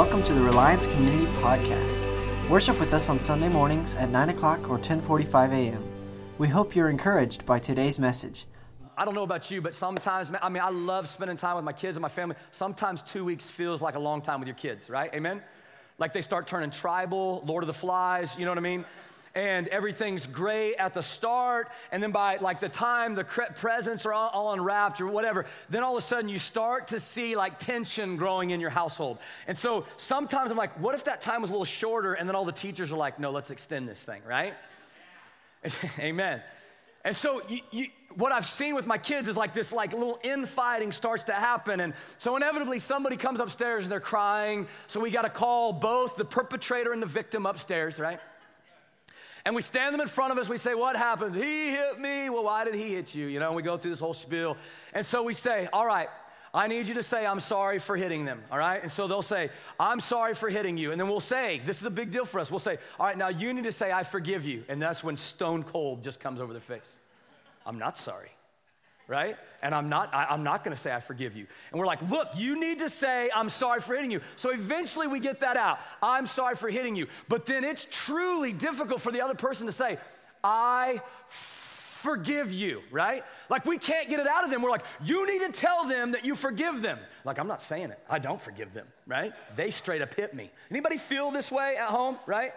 Welcome to the Reliance Community Podcast. Worship with us on Sunday mornings at 9 o'clock or 1045 a.m. We hope you're encouraged by today's message. I don't know about you, but sometimes, I mean, I love spending time with my kids and my family. Sometimes two weeks feels like a long time with your kids, right? Amen? Like they start turning tribal, Lord of the Flies, you know what I mean? And everything's great at the start and then by like the time the presents are all, all, unwrapped or whatever then all of a sudden you start to see like tension growing in your household and so sometimes i'm like what if that time was a little shorter and then all the teachers are like no let's extend this thing right amen and so you, you, what I've seen with my kids is like this like little infighting starts to happen. And so inevitably somebody comes upstairs and they're crying. So we got to call both the perpetrator and the victim upstairs, right? And we stand them in front of us. We say, What happened? He hit me. Well, why did he hit you? You know, we go through this whole spiel. And so we say, All right, I need you to say, I'm sorry for hitting them, all right? And so they'll say, I'm sorry for hitting you. And then we'll say, This is a big deal for us. We'll say, All right, now you need to say, I forgive you. And that's when stone cold just comes over their face. I'm not sorry right? And I'm not, I, am not gonna say I forgive you. And we're like, look, you need to say, I'm sorry for hitting you. So eventually we get that out. I'm sorry for hitting you. But then it's truly difficult for the other person to say, I forgive you, right? Like we can't get it out of them. We're like, you need to tell them that you forgive them. Like I'm not saying it. I don't forgive them, right? They straight up hit me. Anybody feel this way at home, right?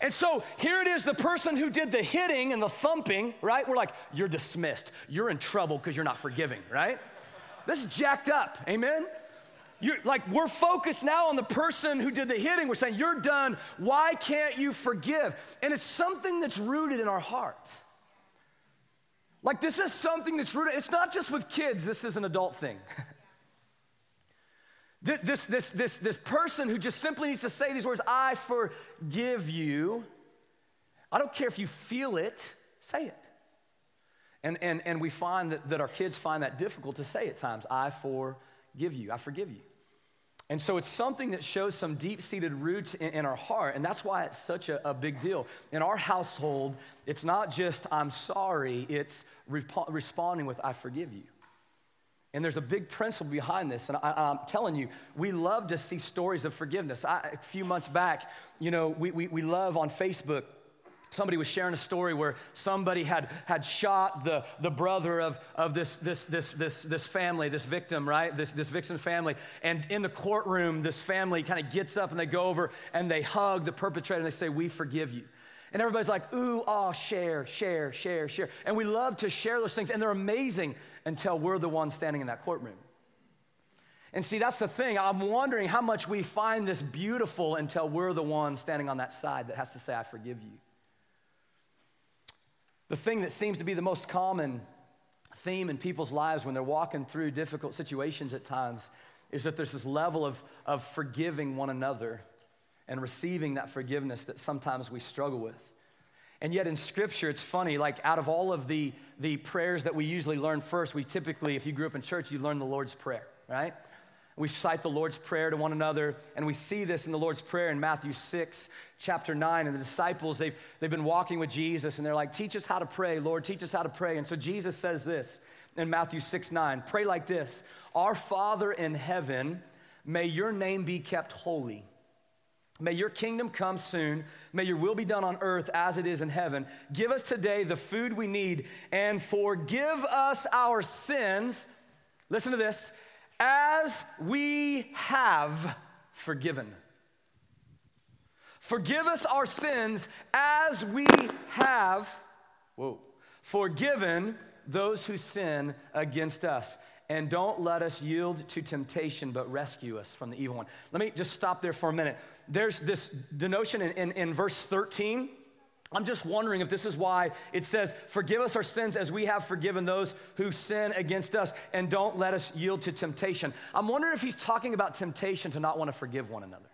And so here it is the person who did the hitting and the thumping, right? We're like, you're dismissed. You're in trouble because you're not forgiving, right? This is jacked up. Amen? You're, like we're focused now on the person who did the hitting. We're saying, You're done. Why can't you forgive? And it's something that's rooted in our heart. Like this is something that's rooted, it's not just with kids, this is an adult thing. This, this, this, this person who just simply needs to say these words, I forgive you. I don't care if you feel it, say it. And, and, and we find that, that our kids find that difficult to say at times. I forgive you. I forgive you. And so it's something that shows some deep seated roots in, in, our heart. And that's why it's such a, a, big deal. In our household, it's not just I'm sorry, it's rep- responding with I forgive you. And there's a big principle behind this. And I, am telling you, we love to see stories of forgiveness. I, a few months back, you know, we, we, we love on Facebook somebody was sharing a story where somebody had, had shot the, the brother of, of this, this, this, this, this family, this victim, right? This, this victim family. And in the courtroom, this family kind of gets up and they go over and they hug the perpetrator and they say, We forgive you. And everybody's like, ooh, ah, oh, share, share, share, share. And we love to share those things, and they're amazing until we're the ones standing in that courtroom. And see, that's the thing. I'm wondering how much we find this beautiful until we're the ones standing on that side that has to say, I forgive you. The thing that seems to be the most common theme in people's lives when they're walking through difficult situations at times is that there's this level of, of forgiving one another and receiving that forgiveness that sometimes we struggle with. And yet in scripture, it's funny, like out of all of the, the prayers that we usually learn first, we typically, if you grew up in church, you learn the Lord's Prayer, right? We cite the Lord's Prayer to one another, and we see this in the Lord's Prayer in Matthew 6, chapter 9. And the disciples, they've, they've been walking with Jesus, and they're like, Teach us how to pray, Lord, teach us how to pray. And so Jesus says this in Matthew 6, 9 Pray like this Our Father in heaven, may your name be kept holy. May your kingdom come soon. May your will be done on earth as it is in heaven. Give us today the food we need and forgive us our sins. Listen to this as we have forgiven. Forgive us our sins as we have, whoa, forgiven those who sin against us and don't let us yield to temptation, but rescue us from the evil one. Let me just stop there for a minute. There's this denotion in, in, in verse 13. I'm just wondering if this is why it says, Forgive us our sins as we have forgiven those who sin against us, and don't let us yield to temptation. I'm wondering if he's talking about temptation to not want to forgive one another.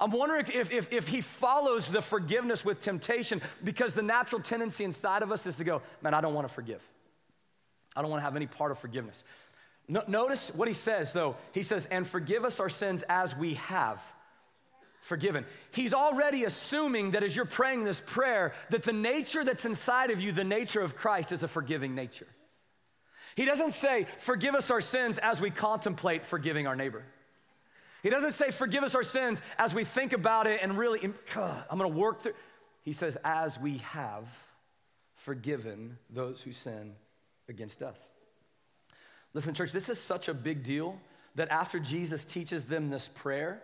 I'm wondering if, if, if he follows the forgiveness with temptation because the natural tendency inside of us is to go, Man, I don't want to forgive. I don't want to have any part of forgiveness. No, notice what he says, though. He says, and forgive us our sins as we have forgiven. He's already assuming that as you're praying this prayer, that the nature that's inside of you, the nature of Christ, is a forgiving nature. He doesn't say, forgive us our sins as we contemplate forgiving our neighbor. He doesn't say, forgive us our sins as we think about it and really, I'm gonna work through. He says, as we have forgiven those who sin against us. Listen, church, this is such a big deal that after Jesus teaches them this prayer,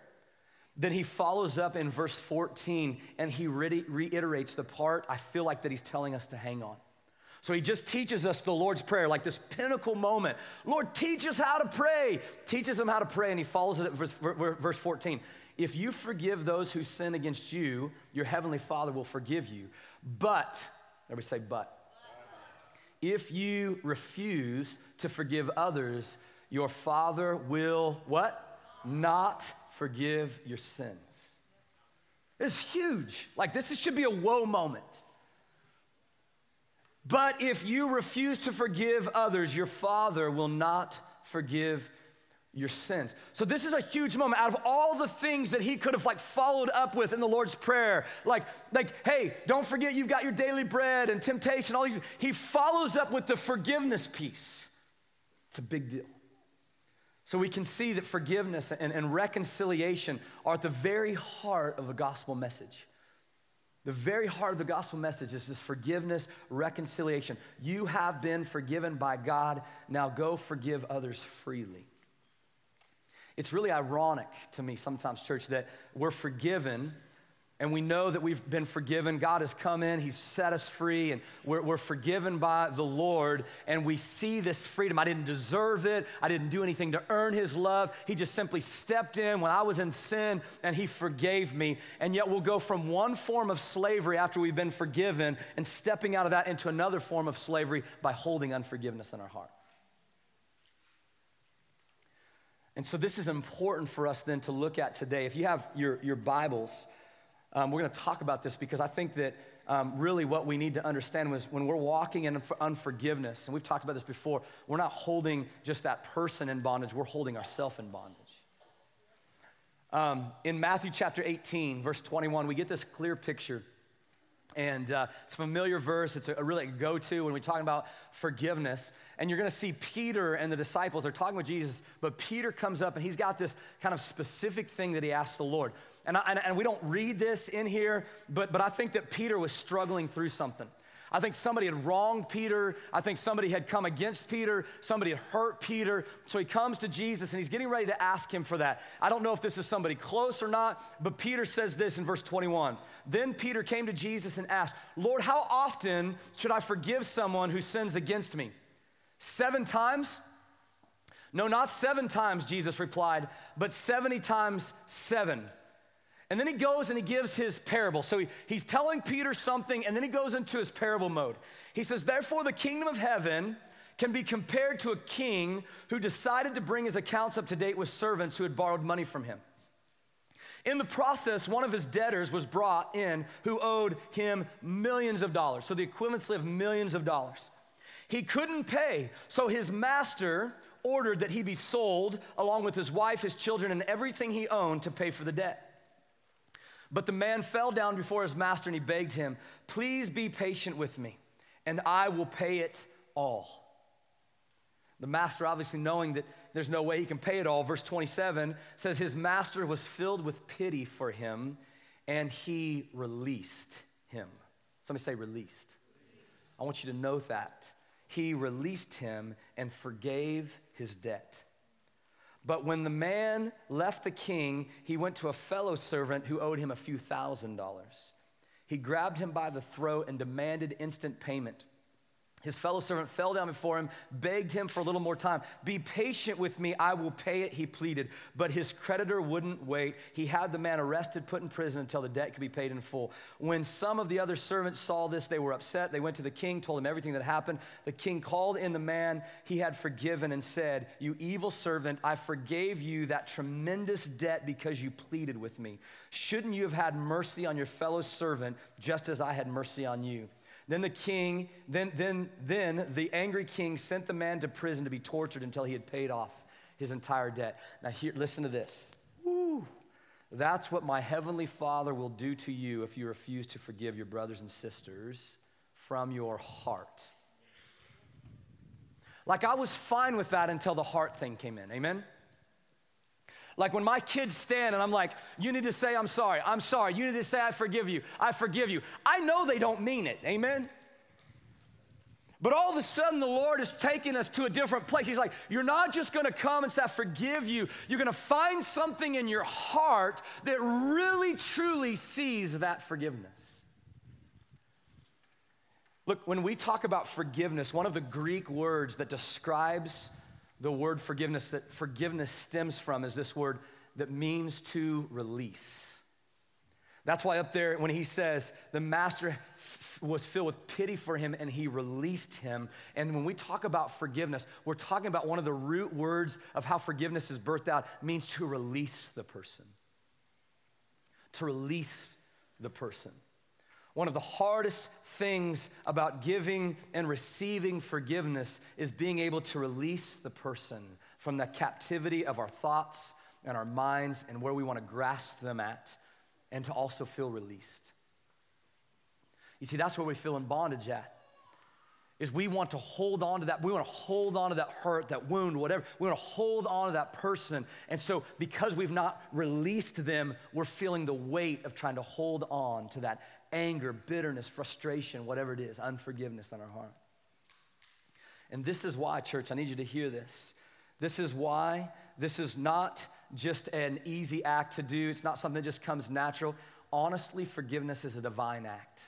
then he follows up in verse 14 and he re- reiterates the part I feel like that he's telling us to hang on. So he just teaches us the Lord's Prayer, like this pinnacle moment. Lord, teach us how to pray. Teaches them how to pray, and he follows it at verse, verse 14. If you forgive those who sin against you, your heavenly Father will forgive you. But, everybody say, but. If you refuse to forgive others, your Father will what? Not forgive your sins. It's huge. Like, this should be a whoa moment. But if you refuse to forgive others, your Father will not forgive your sins. So this is a huge moment. Out of all the things that he could have like followed up with in the Lord's prayer, like like hey, don't forget you've got your daily bread and temptation all these he follows up with the forgiveness piece. It's a big deal. So we can see that forgiveness and, and reconciliation are at the very heart of the gospel message. The very heart of the gospel message is this forgiveness, reconciliation. You have been forgiven by God. Now go forgive others freely. It's really ironic to me sometimes, church, that we're forgiven and we know that we've been forgiven. God has come in, He's set us free, and we're, we're, forgiven by the Lord, and we see this freedom. I didn't deserve it, I didn't do anything to earn His love. He just simply stepped in when I was in sin, and He forgave me. And yet we'll go from one form of slavery after we've been forgiven and stepping out of that into another form of slavery by holding unforgiveness in our heart. And so, this is important for us then to look at today. If you have your, your Bibles, um, we're going to talk about this because I think that um, really what we need to understand was when we're walking in unforgiveness, and we've talked about this before, we're not holding just that person in bondage, we're holding ourselves in bondage. Um, in Matthew chapter 18, verse 21, we get this clear picture. And uh, it's a familiar verse. It's a, a really go to when we talk about forgiveness. And you're going to see Peter and the disciples are talking with Jesus, but Peter comes up and he's got this kind of specific thing that he asks the Lord. And, I, and, and we don't read this in here, but, but I think that Peter was struggling through something. I think somebody had wronged Peter. I think somebody had come against Peter. Somebody had hurt Peter. So he comes to Jesus and he's getting ready to ask him for that. I don't know if this is somebody close or not, but Peter says this in verse 21. Then Peter came to Jesus and asked, Lord, how often should I forgive someone who sins against me? Seven times? No, not seven times, Jesus replied, but 70 times seven. And then he goes and he gives his parable. So he, he's telling Peter something, and then he goes into his parable mode. He says, Therefore, the kingdom of heaven can be compared to a king who decided to bring his accounts up to date with servants who had borrowed money from him. In the process, one of his debtors was brought in who owed him millions of dollars. So the equivalency of millions of dollars. He couldn't pay, so his master ordered that he be sold along with his wife, his children, and everything he owned to pay for the debt. But the man fell down before his master and he begged him, Please be patient with me, and I will pay it all. The master, obviously knowing that there's no way he can pay it all, verse 27 says, His master was filled with pity for him, and he released him. Somebody say, released. I want you to know that. He released him and forgave his debt. But when the man left the king, he went to a fellow servant who owed him a few thousand dollars. He grabbed him by the throat and demanded instant payment. His fellow servant fell down before him, begged him for a little more time. Be patient with me, I will pay it, he pleaded. But his creditor wouldn't wait. He had the man arrested, put in prison until the debt could be paid in full. When some of the other servants saw this, they were upset. They went to the king, told him everything that happened. The king called in the man he had forgiven and said, You evil servant, I forgave you that tremendous debt because you pleaded with me. Shouldn't you have had mercy on your fellow servant just as I had mercy on you? Then the king, then, then, then the angry king sent the man to prison to be tortured until he had paid off his entire debt. Now, here, listen to this. Woo. That's what my heavenly Father will do to you if you refuse to forgive your brothers and sisters from your heart. Like I was fine with that until the heart thing came in. Amen? Like when my kids stand and I'm like, you need to say, I'm sorry, I'm sorry. You need to say, I forgive you, I forgive you. I know they don't mean it. Amen? But all of a sudden, the Lord is taking us to a different place. He's like, You're not just gonna come and say, I forgive you. You're gonna find something in your heart that really, truly sees that forgiveness. Look, when we talk about forgiveness, one of the Greek words that describes the word forgiveness that forgiveness stems from is this word that means to release. That's why up there, when he says the master f- was filled with pity for him and he released him. And when we talk about forgiveness, we're talking about one of the root words of how forgiveness is birthed out means to release the person. To release the person. One of the hardest things about giving and receiving forgiveness is being able to release the person from the captivity of our thoughts and our minds and where we want to grasp them at, and to also feel released. You see, that's where we feel in bondage at. Is we want to hold on to that, we want to hold on to that hurt, that wound, whatever. We want to hold on to that person. And so, because we've not released them, we're feeling the weight of trying to hold on to that anger, bitterness, frustration, whatever it is, unforgiveness in our heart. And this is why, church, I need you to hear this. This is why this is not just an easy act to do, it's not something that just comes natural. Honestly, forgiveness is a divine act.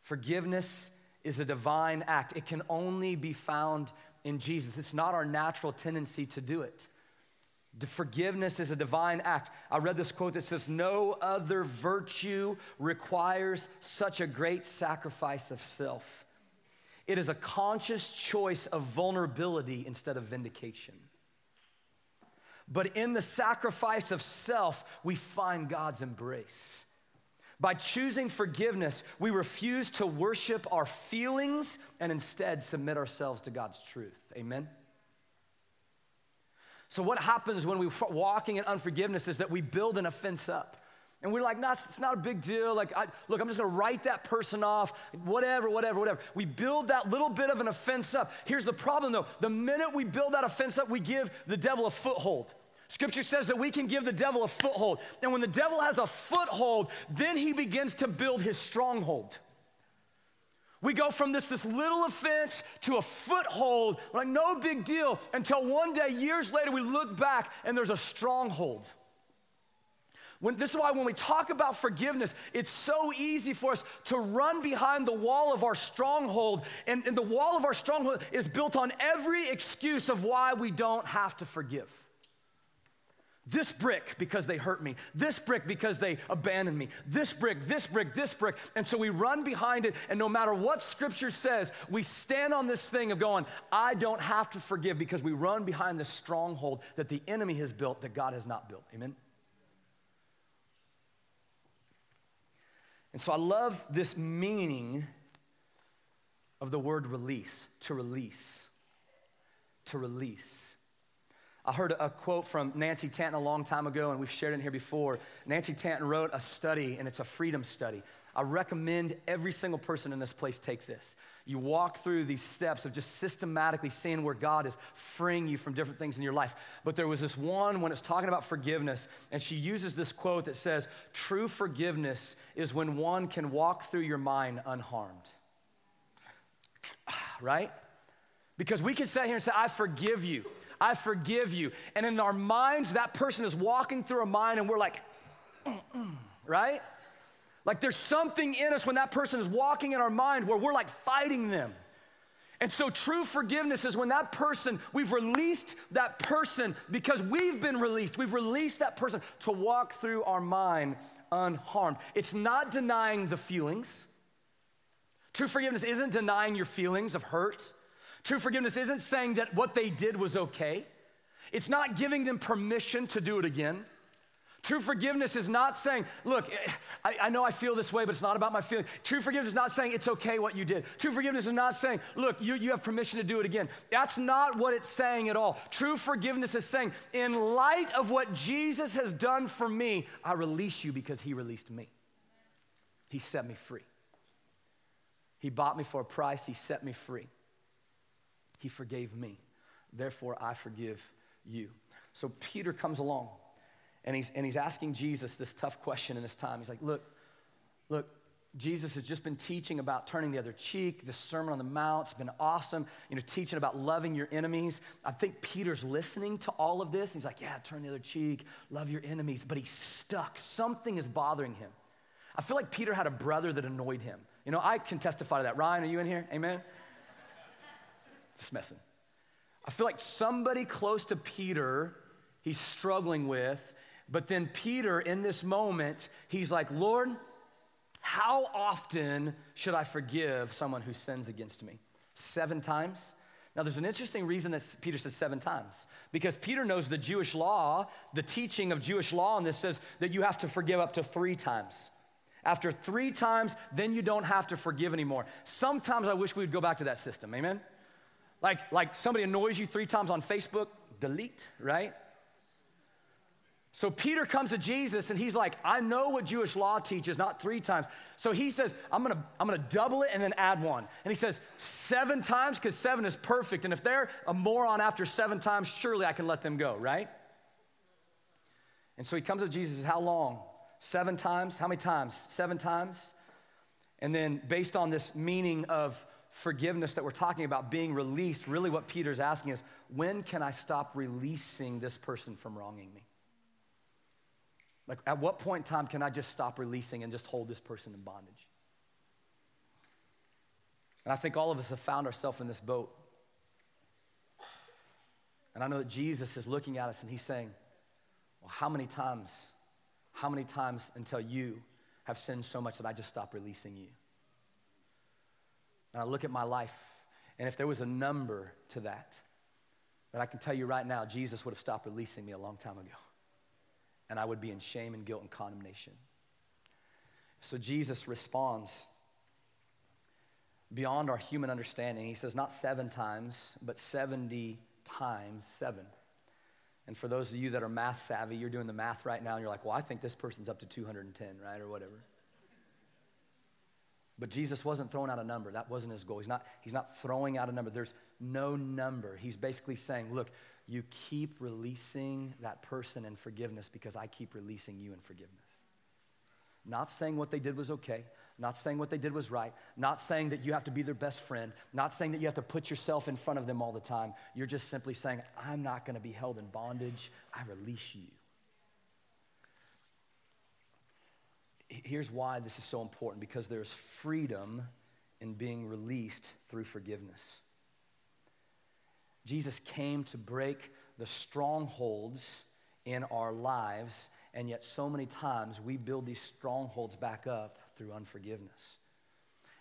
Forgiveness is a divine act. It can only be found in Jesus. It's not our natural tendency to do it. The forgiveness is a divine act. I read this quote that says, No other virtue requires such a great sacrifice of self. It is a conscious choice of vulnerability instead of vindication. But in the sacrifice of self, we find God's embrace. By choosing forgiveness, we refuse to worship our feelings and instead submit ourselves to God's truth. Amen? So, what happens when we're walking in unforgiveness is that we build an offense up. And we're like, no, it's, not a big deal. Like, I, look, I'm just gonna write that person off, whatever, whatever, whatever. We build that little bit of an offense up. Here's the problem though the minute we build that offense up, we give the devil a foothold. Scripture says that we can give the devil a foothold. And when the devil has a foothold, then he begins to build his stronghold. We go from this, this little offense to a foothold, like no big deal, until one day, years later, we look back and there's a stronghold. When, this is why when we talk about forgiveness, it's so easy for us to run behind the wall of our stronghold. And, and the wall of our stronghold is built on every excuse of why we don't have to forgive. This brick because they hurt me. This brick because they abandoned me. This brick, this brick, this brick. And so we run behind it, and no matter what scripture says, we stand on this thing of going, I don't have to forgive because we run behind the stronghold that the enemy has built that God has not built. Amen? And so I love this meaning of the word release to release. To release. I heard a quote from Nancy Tanton a long time ago, and we've shared it here before. Nancy Tanton wrote a study, and it's a freedom study. I recommend every single person in this place take this. You walk through these steps of just systematically seeing where God is freeing you from different things in your life. But there was this one when it's talking about forgiveness, and she uses this quote that says, True forgiveness is when one can walk through your mind unharmed. Right? Because we can sit here and say, I forgive you. I forgive you. And in our minds, that person is walking through our mind and we're like, right? Like there's something in us when that person is walking in our mind where we're like fighting them. And so true forgiveness is when that person, we've released that person because we've been released. We've released that person to walk through our mind unharmed. It's not denying the feelings. True forgiveness isn't denying your feelings of hurt True forgiveness isn't saying that what they did was okay. It's not giving them permission to do it again. True forgiveness is not saying, look, I, I, know I feel this way, but it's not about my feelings. True forgiveness is not saying it's okay what you did. True forgiveness is not saying, look, you, you have permission to do it again. That's not what it's saying at all. True forgiveness is saying, in light of what Jesus has done for me, I release you because he released me. He set me free. He bought me for a price, he set me free. He forgave me. Therefore, I forgive you. So Peter comes along and he's, and he's asking Jesus this tough question in this time. He's like, Look, look, Jesus has just been teaching about turning the other cheek. The Sermon on the Mount has been awesome. You know, teaching about loving your enemies. I think Peter's listening to all of this. He's like, yeah, turn the other cheek, love your enemies. But he's stuck. Something is bothering him. I feel like Peter had a brother that annoyed him. You know, I can testify to that. Ryan, are you in here? Amen? Messing. I feel like somebody close to Peter he's struggling with, but then Peter, in this moment, he's like, Lord, how often should I forgive someone who sins against me? Seven times? Now, there's an interesting reason that Peter says seven times. Because Peter knows the Jewish law, the teaching of Jewish law, and this says that you have to forgive up to three times. After three times, then you don't have to forgive anymore. Sometimes I wish we would go back to that system, amen? Like, like somebody annoys you three times on Facebook, delete, right? So Peter comes to Jesus and he's like, I know what Jewish law teaches, not three times. So he says, I'm gonna, I'm gonna double it and then add one. And he says, seven times, because seven is perfect. And if they're a moron after seven times, surely I can let them go, right? And so he comes to Jesus, How long? Seven times? How many times? Seven times? And then, based on this meaning of forgiveness that we're talking about being released, really what Peter's asking is, when can I stop releasing this person from wronging me? Like, at what point in time can I just stop releasing and just hold this person in bondage? And I think all of us have found ourselves in this boat. And I know that Jesus is looking at us and he's saying, Well, how many times, how many times until you have sinned so much that I just stop releasing you? And I look at my life, and if there was a number to that, that I can tell you right now, Jesus would have stopped releasing me a long time ago and I would be in shame and guilt and condemnation. So Jesus responds beyond our human understanding. He says, not seven times, but 70 times seven. And for those of you that are math savvy, you're doing the math right now, and you're like, well, I think this person's up to 210, right? Or whatever. But Jesus wasn't throwing out a number. That wasn't his goal. He's not, he's not throwing out a number. There's no number. He's basically saying, look, you keep releasing that person in forgiveness because I keep releasing you in forgiveness. Not saying what they did was okay, not saying what they did was right, not saying that you have to be their best friend, not saying that you have to put yourself in front of them all the time. You're just simply saying, I'm not going to be held in bondage. I release you. Here's why this is so important because there's freedom in being released through forgiveness. Jesus came to break the strongholds in our lives, and yet so many times we build these strongholds back up through unforgiveness.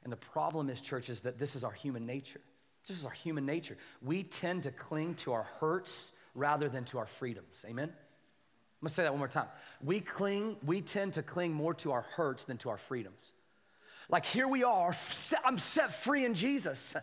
And the problem is, church, is that this is our human nature. This is our human nature. We tend to cling to our hurts rather than to our freedoms. Amen? I'm gonna say that one more time. We cling, we tend to cling more to our hurts than to our freedoms. Like here we are, I'm set free in Jesus.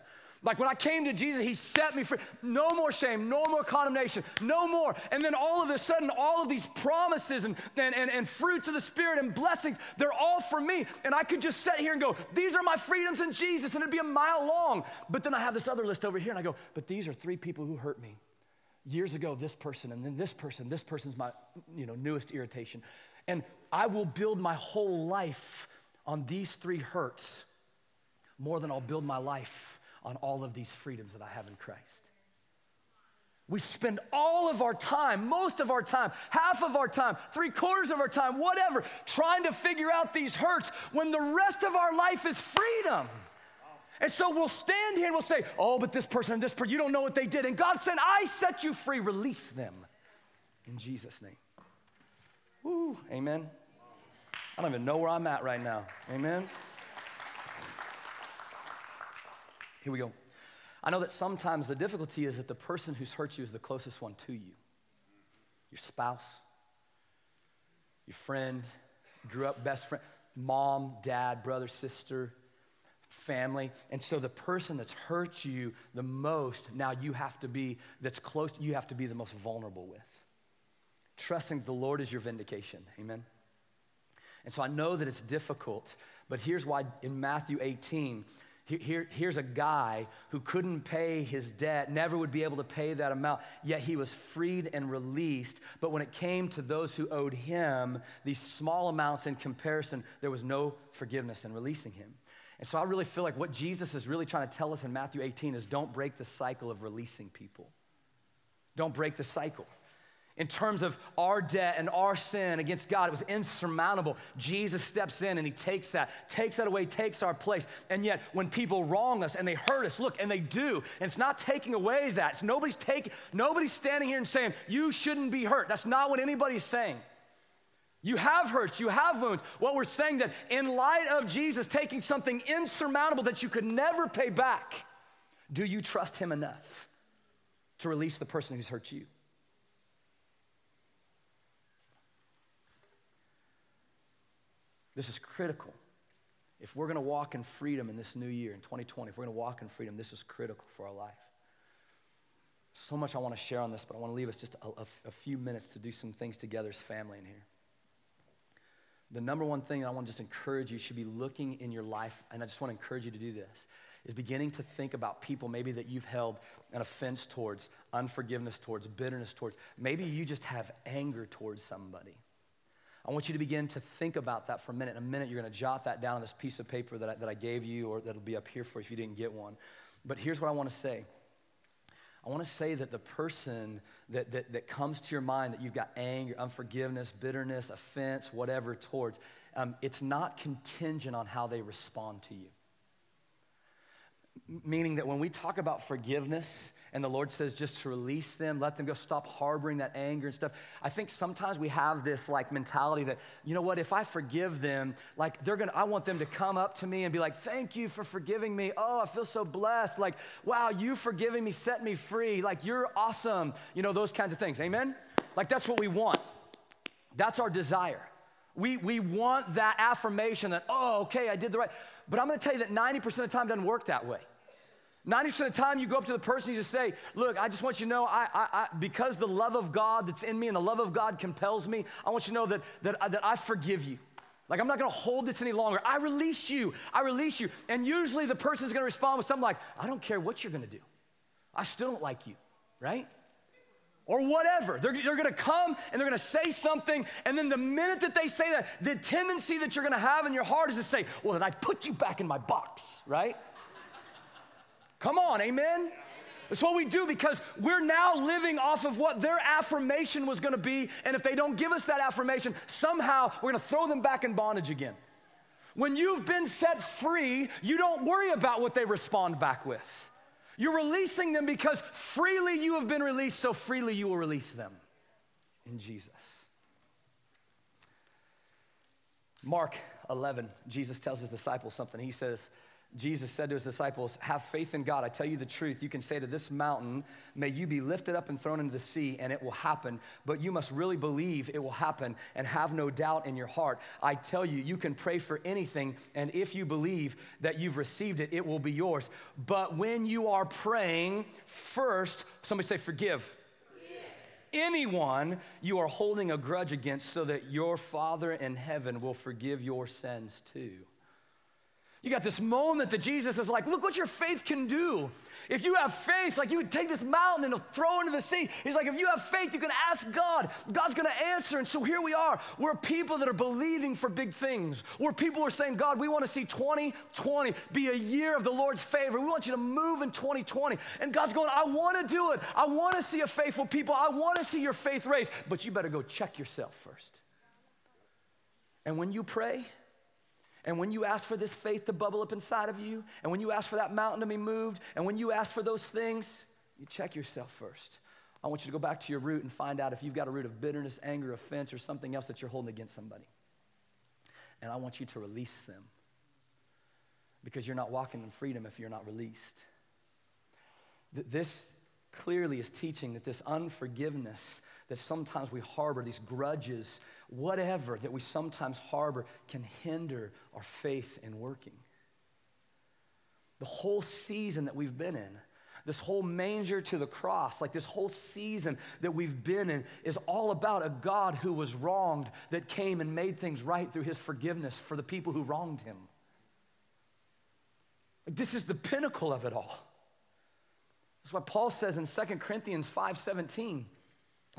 Like when I came to Jesus, He set me free. No more shame, no more condemnation, no more. And then all of a sudden, all of these promises and, and, and, and, fruits of the Spirit and blessings, they're all for me. And I could just sit here and go, These are my freedoms in Jesus, and it'd be a mile long. But then I have this other list over here, and I go, But these are three people who hurt me. Years ago, this person, and then this person, this person's my you know, newest irritation. And I will build my whole life on these three hurts more than I'll build my life on all of these freedoms that I have in Christ. We spend all of our time, most of our time, half of our time, three quarters of our time, whatever, trying to figure out these hurts when the rest of our life is freedom. And so we'll stand here and we'll say, Oh, but this person and this person, you don't know what they did. And God said, I set you free, release them in Jesus' name. Woo, amen. I don't even know where I'm at right now. Amen. Here we go. I know that sometimes the difficulty is that the person who's hurt you is the closest one to you your spouse, your friend, grew up best friend, mom, dad, brother, sister, family. And so the person that's hurt you the most, now you have to be, that's close, you have to be the most vulnerable with. Trusting the Lord is your vindication. Amen. And so I know that it's difficult, but here's why in Matthew 18, Here, here's a guy who couldn't pay his debt, never would be able to pay that amount, yet he was freed and released. But when it came to those who owed him these small amounts in comparison, there was no forgiveness in releasing him. And so I really feel like what Jesus is really trying to tell us in Matthew 18 is don't break the cycle of releasing people. Don't break the cycle in terms of our debt and our sin against God. It was insurmountable. Jesus steps in and he takes that, takes that away, takes our place. And yet, when people wrong us and they hurt us, look, and they do, and it's not taking away that. It's nobody's taking, nobody's standing here and saying, you shouldn't be hurt. That's not what anybody's saying. You have hurts, you have wounds. What we're saying that in light of Jesus taking something insurmountable that you could never pay back, do you trust him enough to release the person who's hurt you? This is critical. If we're going to walk in freedom in this new year, in 2020, if we're going to walk in freedom, this is critical for our life. So much I want to share on this, but I want to leave us just a, a, a few minutes to do some things together as family in here. The number one thing I want to just encourage you should be looking in your life, and I just want to encourage you to do this, is beginning to think about people maybe that you've held an offense towards, unforgiveness towards, bitterness towards. Maybe you just have anger towards somebody. I want you to begin to think about that for a minute. In a minute, you're going to jot that down on this piece of paper that I, that I gave you, or that'll be up here for if you didn't get one. But here's what I want to say I want to say that the person that, that, that comes to your mind that you've got anger, unforgiveness, bitterness, offense, whatever towards, um, it's not contingent on how they respond to you. Meaning that when we talk about forgiveness and the Lord says just to release them, let them go, stop harboring that anger and stuff. I think sometimes we have this like mentality that, you know what, if I forgive them, like they're gonna, I want them to come up to me and be like, thank you for forgiving me. Oh, I feel so blessed. Like, wow, you forgiving me set me free. Like, you're awesome. You know, those kinds of things. Amen? Like, that's what we want. That's our desire. We, we want that affirmation that, oh, okay, I did the right. But I'm gonna tell you that 90% of the time doesn't work that way. 90% of the time, you go up to the person, you just say, Look, I just want you to know, I, I, I, because the love of God that's in me and the love of God compels me, I want you to know that, that, uh, that I forgive you. Like, I'm not gonna hold this any longer. I release you. I release you. And usually the person's gonna respond with something like, I don't care what you're gonna do. I still don't like you, right? Or whatever. They're, they're gonna come and they're gonna say something, and then the minute that they say that, the tendency that you're gonna have in your heart is to say, Well, then I put you back in my box, right? Come on, amen? It's what we do because we're now living off of what their affirmation was gonna be. And if they don't give us that affirmation, somehow we're gonna throw them back in bondage again. When you've been set free, you don't worry about what they respond back with. You're releasing them because freely you have been released, so freely you will release them in Jesus. Mark 11, Jesus tells his disciples something. He says, Jesus said to his disciples, Have faith in God. I tell you the truth. You can say to this mountain, May you be lifted up and thrown into the sea, and it will happen. But you must really believe it will happen and have no doubt in your heart. I tell you, you can pray for anything, and if you believe that you've received it, it will be yours. But when you are praying, first, somebody say, Forgive anyone you are holding a grudge against so that your Father in heaven will forgive your sins too. You got this moment that Jesus is like, look what your faith can do. If you have faith, like you would take this mountain and throw it into the sea. He's like, if you have faith, you can ask God. God's gonna answer. And so here we are. We're people that are believing for big things. We're people who are saying, God, we wanna see 2020 be a year of the Lord's favor. We want you to move in 2020. And God's going, I wanna do it. I wanna see a faithful people. I wanna see your faith raised. But you better go check yourself first. And when you pray, and when you ask for this faith to bubble up inside of you, and when you ask for that mountain to be moved, and when you ask for those things, you check yourself first. I want you to go back to your root and find out if you've got a root of bitterness, anger, offense, or something else that you're holding against somebody. And I want you to release them because you're not walking in freedom if you're not released. This clearly is teaching that this unforgiveness that sometimes we harbor, these grudges, whatever that we sometimes harbor can hinder our faith in working. The whole season that we've been in, this whole manger to the cross, like this whole season that we've been in, is all about a God who was wronged that came and made things right through his forgiveness for the people who wronged him. This is the pinnacle of it all. That's why Paul says in 2 Corinthians 5:17,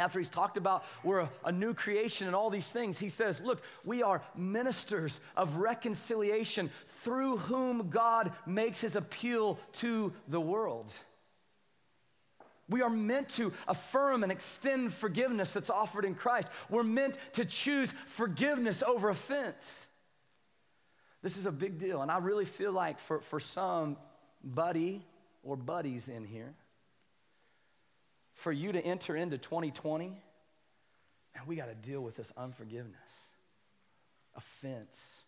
after he's talked about we're a, new creation and all these things, he says, Look, we are ministers of reconciliation through whom God makes his appeal to the world. We are meant to affirm and extend forgiveness that's offered in Christ. We're meant to choose forgiveness over offense. This is a big deal. And I really feel like for, for some buddy or buddies in here, for you to enter into 2020, man, we got to deal with this unforgiveness, offense,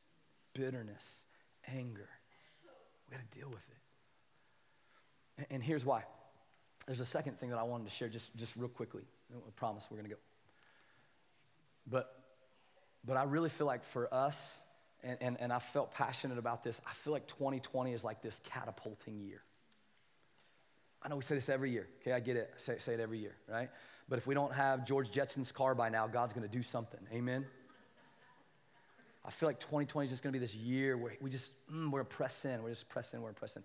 bitterness, anger. We got to deal with it. And, and here's why. There's a second thing that I wanted to share just, just real quickly. I promise we're going to go. But, but I really feel like for us, and, and, and I felt passionate about this, I feel like 2020 is like this catapulting year. I know we say this every year, okay? I get it. Say, say it every year, right? But if we don't have George Jetson's car by now, God's gonna do something. Amen? I feel like 2020 is just gonna be this year where we just, mm, we're press in, we're just pressing, we're press in.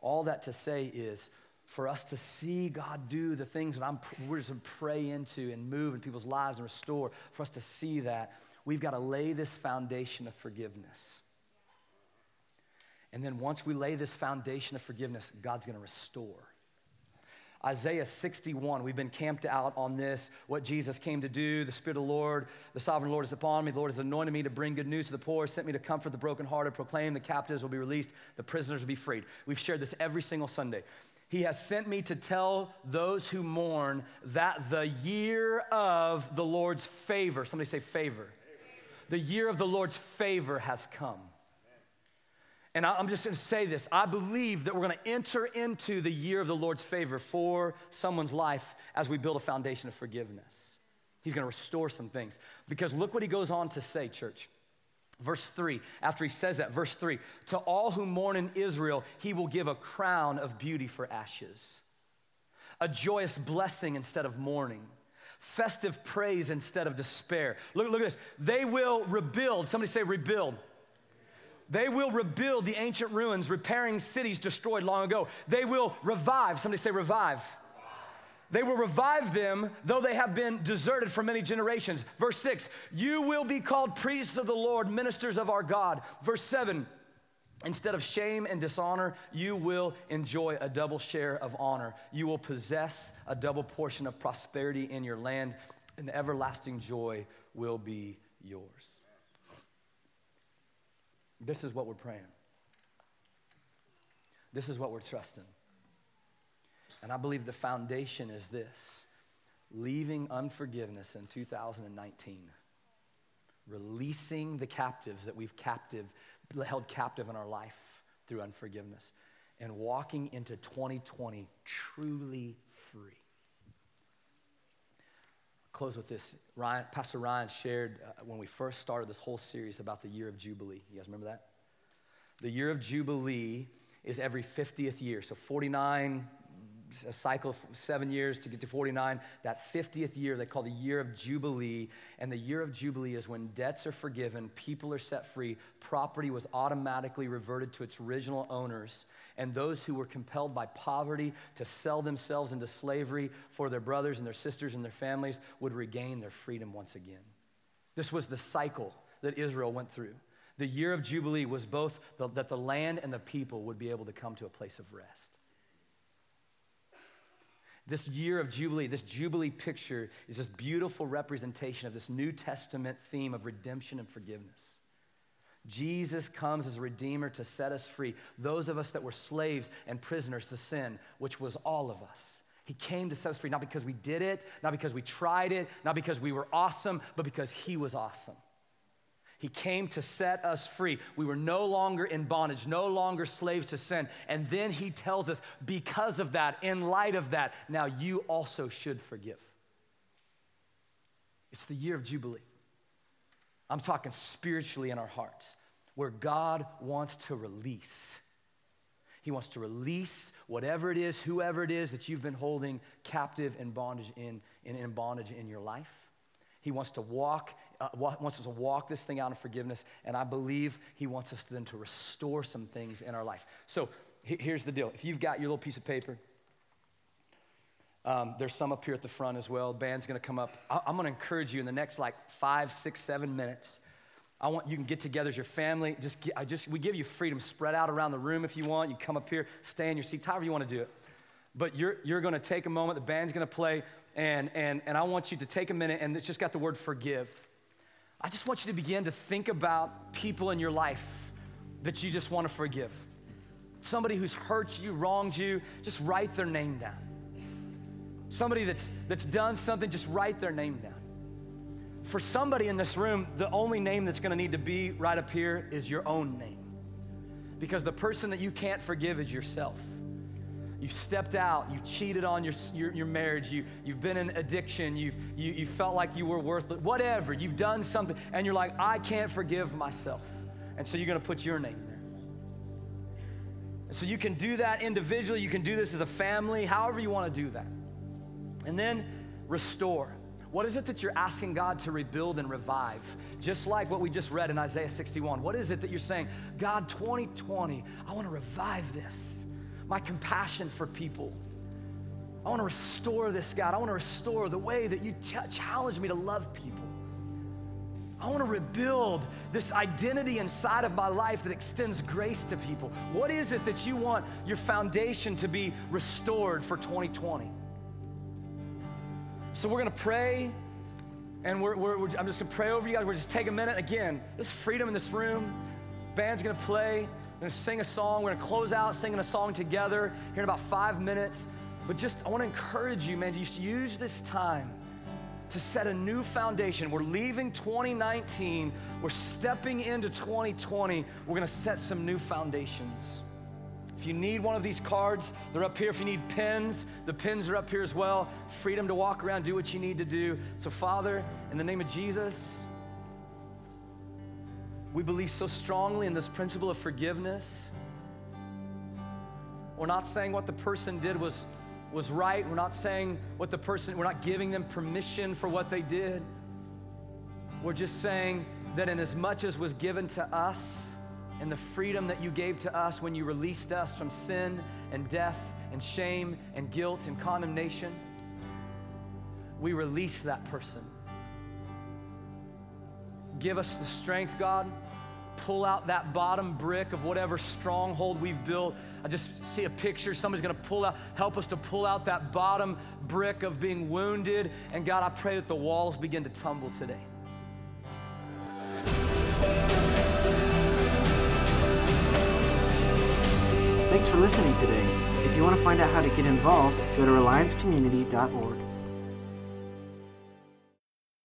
All that to say is for us to see God do the things that I'm, we're just gonna pray into and move in people's lives and restore, for us to see that, we've got to lay this foundation of forgiveness. And then once we lay this foundation of forgiveness, God's going to restore. Isaiah 61, we've been camped out on this, what Jesus came to do. The Spirit of the Lord, the sovereign Lord is upon me. The Lord has anointed me to bring good news to the poor, sent me to comfort the brokenhearted, proclaim the captives will be released, the prisoners will be freed. We've shared this every single Sunday. He has sent me to tell those who mourn that the year of the Lord's favor, somebody say favor. The year of the Lord's favor has come. And I'm just to say this. I believe that we're to enter into the year of the Lord's favor for someone's life as we build a foundation of forgiveness. He's to restore some things. Because look what he goes on to say, church. Verse 3, after he says that, verse 3 To all who mourn in Israel, he will give a crown of beauty for ashes, a joyous blessing instead of mourning festive praise instead of despair. Look, look at this. They will rebuild. Somebody say, rebuild. They will rebuild the ancient ruins, repairing cities destroyed long ago. They will revive. Somebody say, revive. They will revive them, though they have been deserted for many generations. Verse 6 You will be called priests of the Lord, ministers of our God. Verse 7 Instead of shame and dishonor, you will enjoy a double share of honor. You will possess a double portion of prosperity in your land, and everlasting joy will be yours. This is what we're praying. This is what we're trusting. And I believe the foundation is this leaving unforgiveness in 2019, releasing the captives that we've captive, held captive in our life through unforgiveness, and walking into 2020 truly free. Close with this. Ryan, Pastor Ryan shared uh, when we first started this whole series about the year of Jubilee. You guys remember that? The year of Jubilee is every 50th year. So 49, a cycle of seven years to get to 49. That 50th year they call the year of Jubilee. And the year of Jubilee is when debts are forgiven, people are set free, property was automatically reverted to its original owners, and those who were compelled by poverty to sell themselves into slavery for their brothers and their sisters and their families would regain their freedom once again. This was the cycle that Israel went through. The year of Jubilee was both the, that the land and the people would be able to come to a place of rest. This year of Jubilee, this Jubilee picture is this beautiful representation of this New Testament theme of redemption and forgiveness. Jesus comes as a redeemer to set us free, those of us that were slaves and prisoners to sin, which was all of us. He came to set us free, not because we did it, not because we tried it, not because we were awesome, but because He was awesome. He came to set us free. We were no longer in bondage, no longer slaves to sin. And then he tells us, because of that, in light of that, now you also should forgive. It's the year of Jubilee. I'm talking spiritually in our hearts, where God wants to release. He wants to release whatever it is, whoever it is that you've been holding captive in bondage in, in, in bondage in your life. He wants to walk uh, wants us to walk this thing out in forgiveness, and I believe He wants us then to restore some things in our life. So here's the deal if you've got your little piece of paper, um, there's some up here at the front as well. Band's gonna come up. I- I'm gonna encourage you in the next like five, six, seven minutes. I want you can get together as your family. Just, I just we give you freedom. Spread out around the room if you want. You come up here, stay in your seats, however you want to do it. But you're you're gonna take a moment. The band's gonna play, and and and I want you to take a minute. And it's just got the word forgive. I just want you to begin to think about people in your life that you just want to forgive. Somebody who's hurt you, wronged you, just write their name down. Somebody that's, that's done something, just write their name down. For somebody in this room, the only name that's gonna need to be right up here is your own name. Because the person that you can't forgive is yourself. You've stepped out, you've cheated on your, your, your, marriage, you, you've been in addiction, you've, you, you felt like you were worthless, whatever, you've done something, and you're like, I can't forgive myself. And so you're gonna put your name there. So you can do that individually, you can do this as a family, however you wanna do that. And then restore. What is it that you're asking God to rebuild and revive? Just like what we just read in Isaiah 61. What is it that you're saying, God, 2020, I wanna revive this? My compassion for people. I want to restore this, God. I want to restore the way that you ch- challenge me to love people. I want to rebuild this identity inside of my life that extends grace to people. What is it that you want your foundation to be restored for 2020? So we're going to pray, and we're, we're, we're, I'm just going to pray over you guys. We're just take a minute. Again, there's freedom in this room. Band's going to play. We're gonna sing a song. We're gonna close out singing a song together here in about five minutes. But just, I wanna encourage you, man, just use this time to set a new foundation. We're leaving 2019, we're stepping into 2020. We're gonna set some new foundations. If you need one of these cards, they're up here. If you need pens, the pens are up here as well. Freedom to walk around, do what you need to do. So, Father, in the name of Jesus, we believe so strongly in this principle of forgiveness. We're not saying what the person did was, was right. We're not saying what the person, we're not giving them permission for what they did. We're just saying that in as much as was given to us and the freedom that you gave to us when you released us from sin and death and shame and guilt and condemnation, we release that person. Give us the strength, God. Pull out that bottom brick of whatever stronghold we've built. I just see a picture. Somebody's going to pull out, help us to pull out that bottom brick of being wounded. And God, I pray that the walls begin to tumble today. Thanks for listening today. If you want to find out how to get involved, go to reliancecommunity.org.